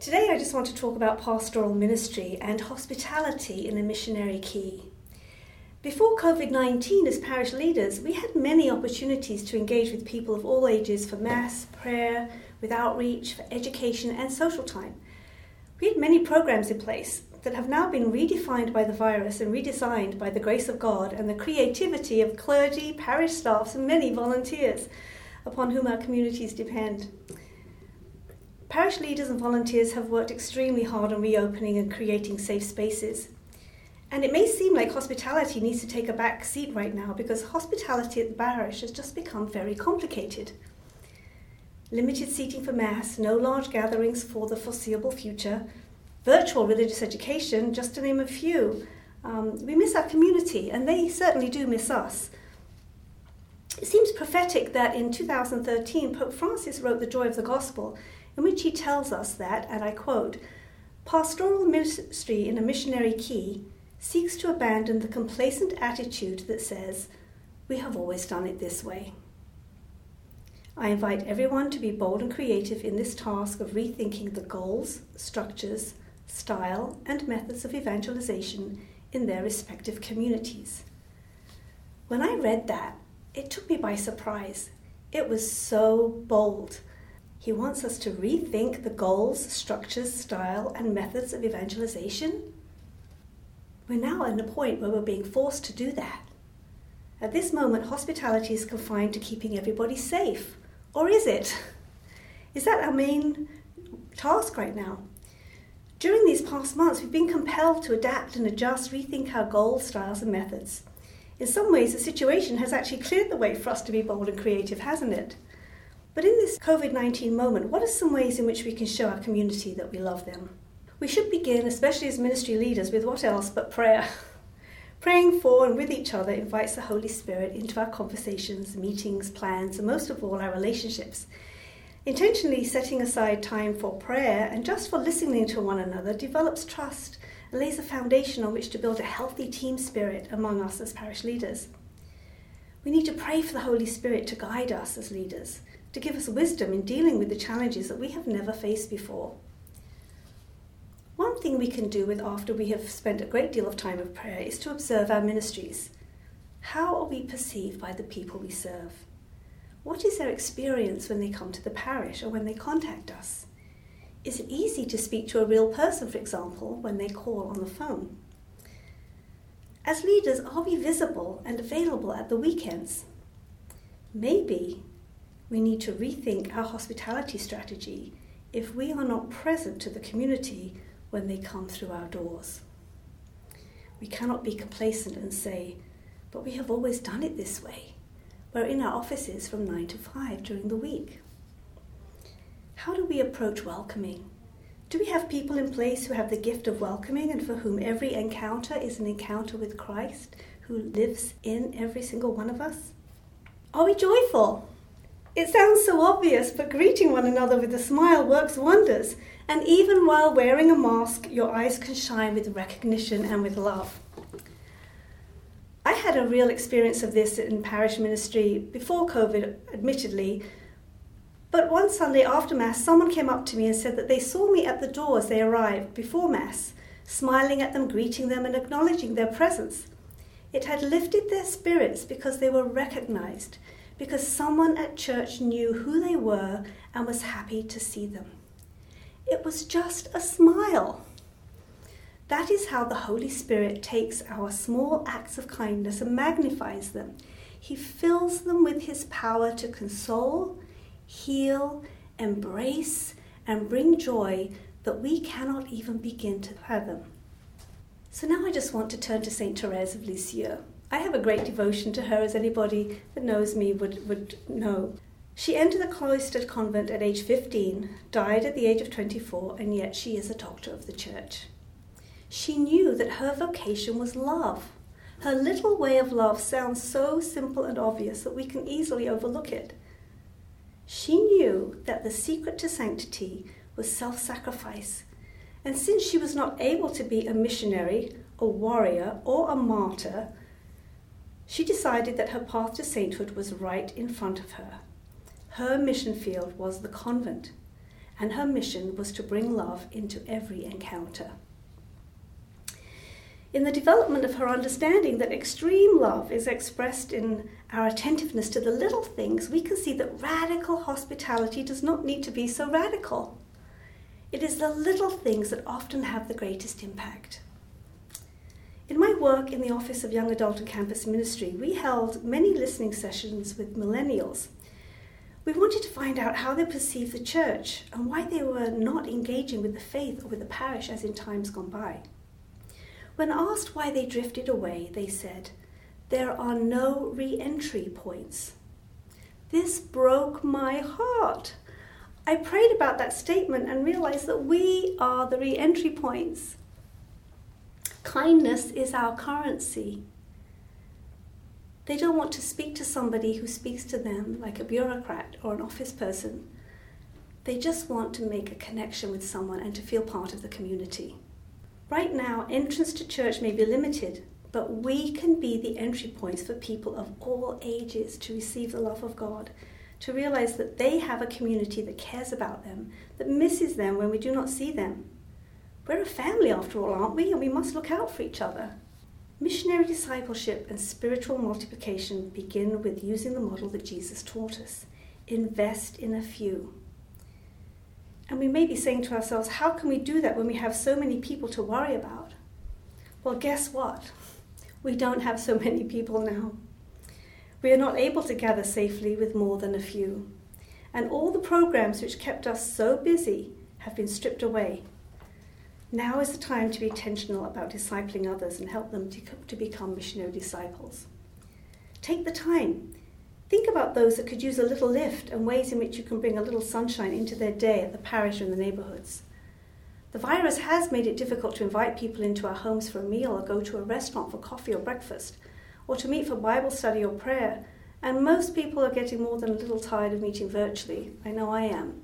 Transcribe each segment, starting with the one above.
Today, I just want to talk about pastoral ministry and hospitality in a missionary key. Before COVID 19, as parish leaders, we had many opportunities to engage with people of all ages for Mass, prayer, with outreach, for education, and social time. We had many programs in place that have now been redefined by the virus and redesigned by the grace of God and the creativity of clergy, parish staffs, and many volunteers upon whom our communities depend. Parish leaders and volunteers have worked extremely hard on reopening and creating safe spaces. And it may seem like hospitality needs to take a back seat right now because hospitality at the parish has just become very complicated. Limited seating for Mass, no large gatherings for the foreseeable future, virtual religious education, just to name a few. Um, we miss our community, and they certainly do miss us. It seems prophetic that in 2013, Pope Francis wrote The Joy of the Gospel, in which he tells us that, and I quote, pastoral ministry in a missionary key seeks to abandon the complacent attitude that says, we have always done it this way. I invite everyone to be bold and creative in this task of rethinking the goals, structures, style, and methods of evangelization in their respective communities. When I read that, it took me by surprise. It was so bold. He wants us to rethink the goals, structures, style, and methods of evangelization. We're now at a point where we're being forced to do that. At this moment, hospitality is confined to keeping everybody safe. Or is it? Is that our main task right now? During these past months, we've been compelled to adapt and adjust, rethink our goals, styles, and methods. In some ways, the situation has actually cleared the way for us to be bold and creative, hasn't it? But in this COVID 19 moment, what are some ways in which we can show our community that we love them? We should begin, especially as ministry leaders, with what else but prayer. Praying for and with each other invites the Holy Spirit into our conversations, meetings, plans, and most of all, our relationships. Intentionally setting aside time for prayer and just for listening to one another develops trust and lays a foundation on which to build a healthy team spirit among us as parish leaders. We need to pray for the Holy Spirit to guide us as leaders, to give us wisdom in dealing with the challenges that we have never faced before. One thing we can do with after we have spent a great deal of time of prayer is to observe our ministries. How are we perceived by the people we serve? What is their experience when they come to the parish or when they contact us? Is it easy to speak to a real person, for example, when they call on the phone? As leaders, are we visible and available at the weekends? Maybe we need to rethink our hospitality strategy if we are not present to the community when they come through our doors. We cannot be complacent and say, but we have always done it this way. We're in our offices from 9 to 5 during the week. How do we approach welcoming? Do we have people in place who have the gift of welcoming and for whom every encounter is an encounter with Christ who lives in every single one of us? Are we joyful? It sounds so obvious, but greeting one another with a smile works wonders. And even while wearing a mask, your eyes can shine with recognition and with love. I had a real experience of this in parish ministry before COVID, admittedly. But one Sunday after Mass, someone came up to me and said that they saw me at the door as they arrived before Mass, smiling at them, greeting them, and acknowledging their presence. It had lifted their spirits because they were recognized, because someone at church knew who they were and was happy to see them. It was just a smile. That is how the Holy Spirit takes our small acts of kindness and magnifies them. He fills them with His power to console, heal, embrace, and bring joy that we cannot even begin to fathom. So now I just want to turn to St. Therese of Lisieux. I have a great devotion to her, as anybody that knows me would, would know. She entered the cloistered convent at age 15, died at the age of 24, and yet she is a doctor of the church. She knew that her vocation was love. Her little way of love sounds so simple and obvious that we can easily overlook it. She knew that the secret to sanctity was self sacrifice, and since she was not able to be a missionary, a warrior, or a martyr, she decided that her path to sainthood was right in front of her. Her mission field was the convent, and her mission was to bring love into every encounter. In the development of her understanding that extreme love is expressed in our attentiveness to the little things, we can see that radical hospitality does not need to be so radical. It is the little things that often have the greatest impact. In my work in the Office of Young Adult and Campus Ministry, we held many listening sessions with millennials. We wanted to find out how they perceive the church and why they were not engaging with the faith or with the parish as in times gone by. When asked why they drifted away, they said, There are no re entry points. This broke my heart. I prayed about that statement and realized that we are the re entry points. Kindness is our currency. They don't want to speak to somebody who speaks to them like a bureaucrat or an office person. They just want to make a connection with someone and to feel part of the community. Right now, entrance to church may be limited, but we can be the entry points for people of all ages to receive the love of God, to realize that they have a community that cares about them, that misses them when we do not see them, we're a family after all, aren't we? And we must look out for each other. Missionary discipleship and spiritual multiplication begin with using the model that Jesus taught us invest in a few. And we may be saying to ourselves, how can we do that when we have so many people to worry about? Well, guess what? We don't have so many people now. We are not able to gather safely with more than a few. And all the programs which kept us so busy have been stripped away now is the time to be intentional about discipling others and help them to to become missionary disciples. Take the time. Think about those that could use a little lift and ways in which you can bring a little sunshine into their day at the parish or in the neighbourhoods. The virus has made it difficult to invite people into our homes for a meal or go to a restaurant for coffee or breakfast, or to meet for Bible study or prayer, and most people are getting more than a little tired of meeting virtually. I know I am.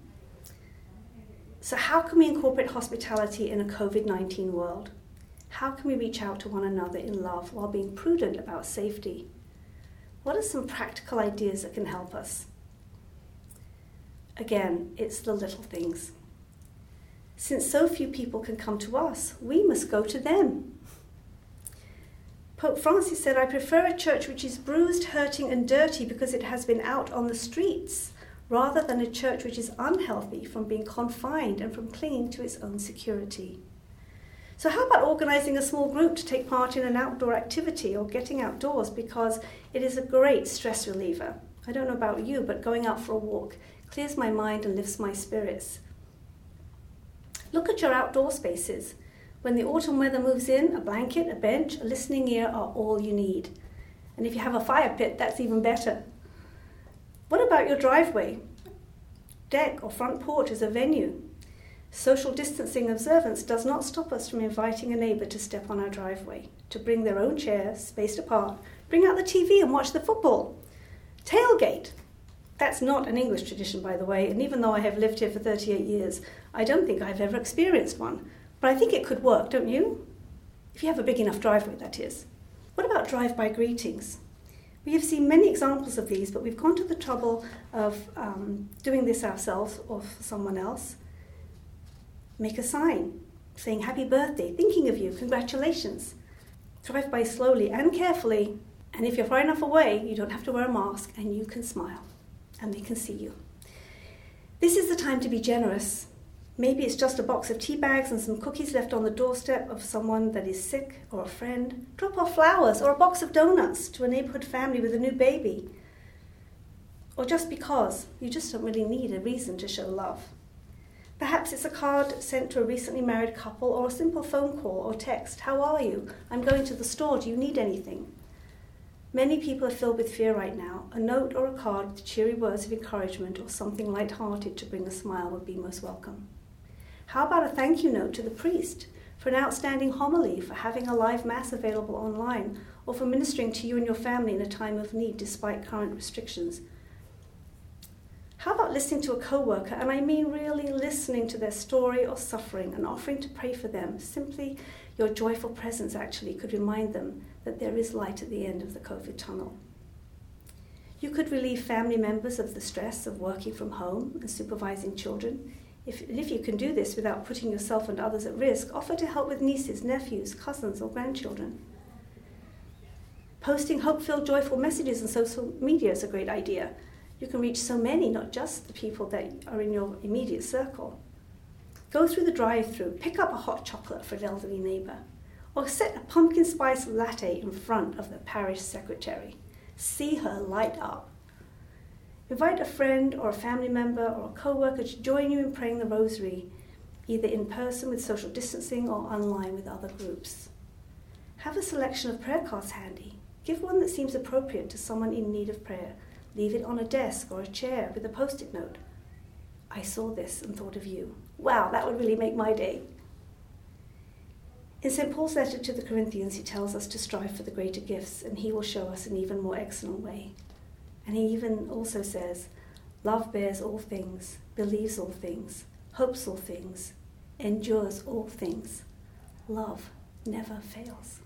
So, how can we incorporate hospitality in a COVID 19 world? How can we reach out to one another in love while being prudent about safety? What are some practical ideas that can help us? Again, it's the little things. Since so few people can come to us, we must go to them. Pope Francis said, I prefer a church which is bruised, hurting, and dirty because it has been out on the streets rather than a church which is unhealthy from being confined and from clinging to its own security. So, how about organising a small group to take part in an outdoor activity or getting outdoors because it is a great stress reliever? I don't know about you, but going out for a walk clears my mind and lifts my spirits. Look at your outdoor spaces. When the autumn weather moves in, a blanket, a bench, a listening ear are all you need. And if you have a fire pit, that's even better. What about your driveway, deck, or front porch as a venue? Social distancing observance does not stop us from inviting a neighbour to step on our driveway, to bring their own chairs spaced apart, bring out the TV and watch the football. Tailgate. That's not an English tradition, by the way, and even though I have lived here for 38 years, I don't think I've ever experienced one. But I think it could work, don't you? If you have a big enough driveway, that is. What about drive by greetings? We have seen many examples of these, but we've gone to the trouble of um, doing this ourselves or for someone else. Make a sign saying happy birthday, thinking of you, congratulations. Drive by slowly and carefully, and if you're far enough away, you don't have to wear a mask and you can smile and they can see you. This is the time to be generous Maybe it's just a box of tea bags and some cookies left on the doorstep of someone that is sick or a friend. Drop off flowers or a box of donuts to a neighborhood family with a new baby. Or just because you just don't really need a reason to show love. Perhaps it's a card sent to a recently married couple or a simple phone call or text. How are you? I'm going to the store. Do you need anything? Many people are filled with fear right now. A note or a card with cheery words of encouragement or something light-hearted to bring a smile would be most welcome. How about a thank you note to the priest for an outstanding homily, for having a live Mass available online, or for ministering to you and your family in a time of need despite current restrictions? How about listening to a co-worker, and I mean really listening to their story or suffering and offering to pray for them? Simply your joyful presence actually could remind them that there is light at the end of the COVID tunnel. You could relieve family members of the stress of working from home and supervising children If, if you can do this without putting yourself and others at risk, offer to help with nieces, nephews, cousins, or grandchildren. Posting hope filled, joyful messages on social media is a great idea. You can reach so many, not just the people that are in your immediate circle. Go through the drive through, pick up a hot chocolate for an elderly neighbour, or set a pumpkin spice latte in front of the parish secretary. See her light up. Invite a friend or a family member or a co worker to join you in praying the rosary, either in person with social distancing or online with other groups. Have a selection of prayer cards handy. Give one that seems appropriate to someone in need of prayer. Leave it on a desk or a chair with a post it note. I saw this and thought of you. Wow, that would really make my day. In St. Paul's letter to the Corinthians, he tells us to strive for the greater gifts, and he will show us an even more excellent way. And he even also says, Love bears all things, believes all things, hopes all things, endures all things. Love never fails.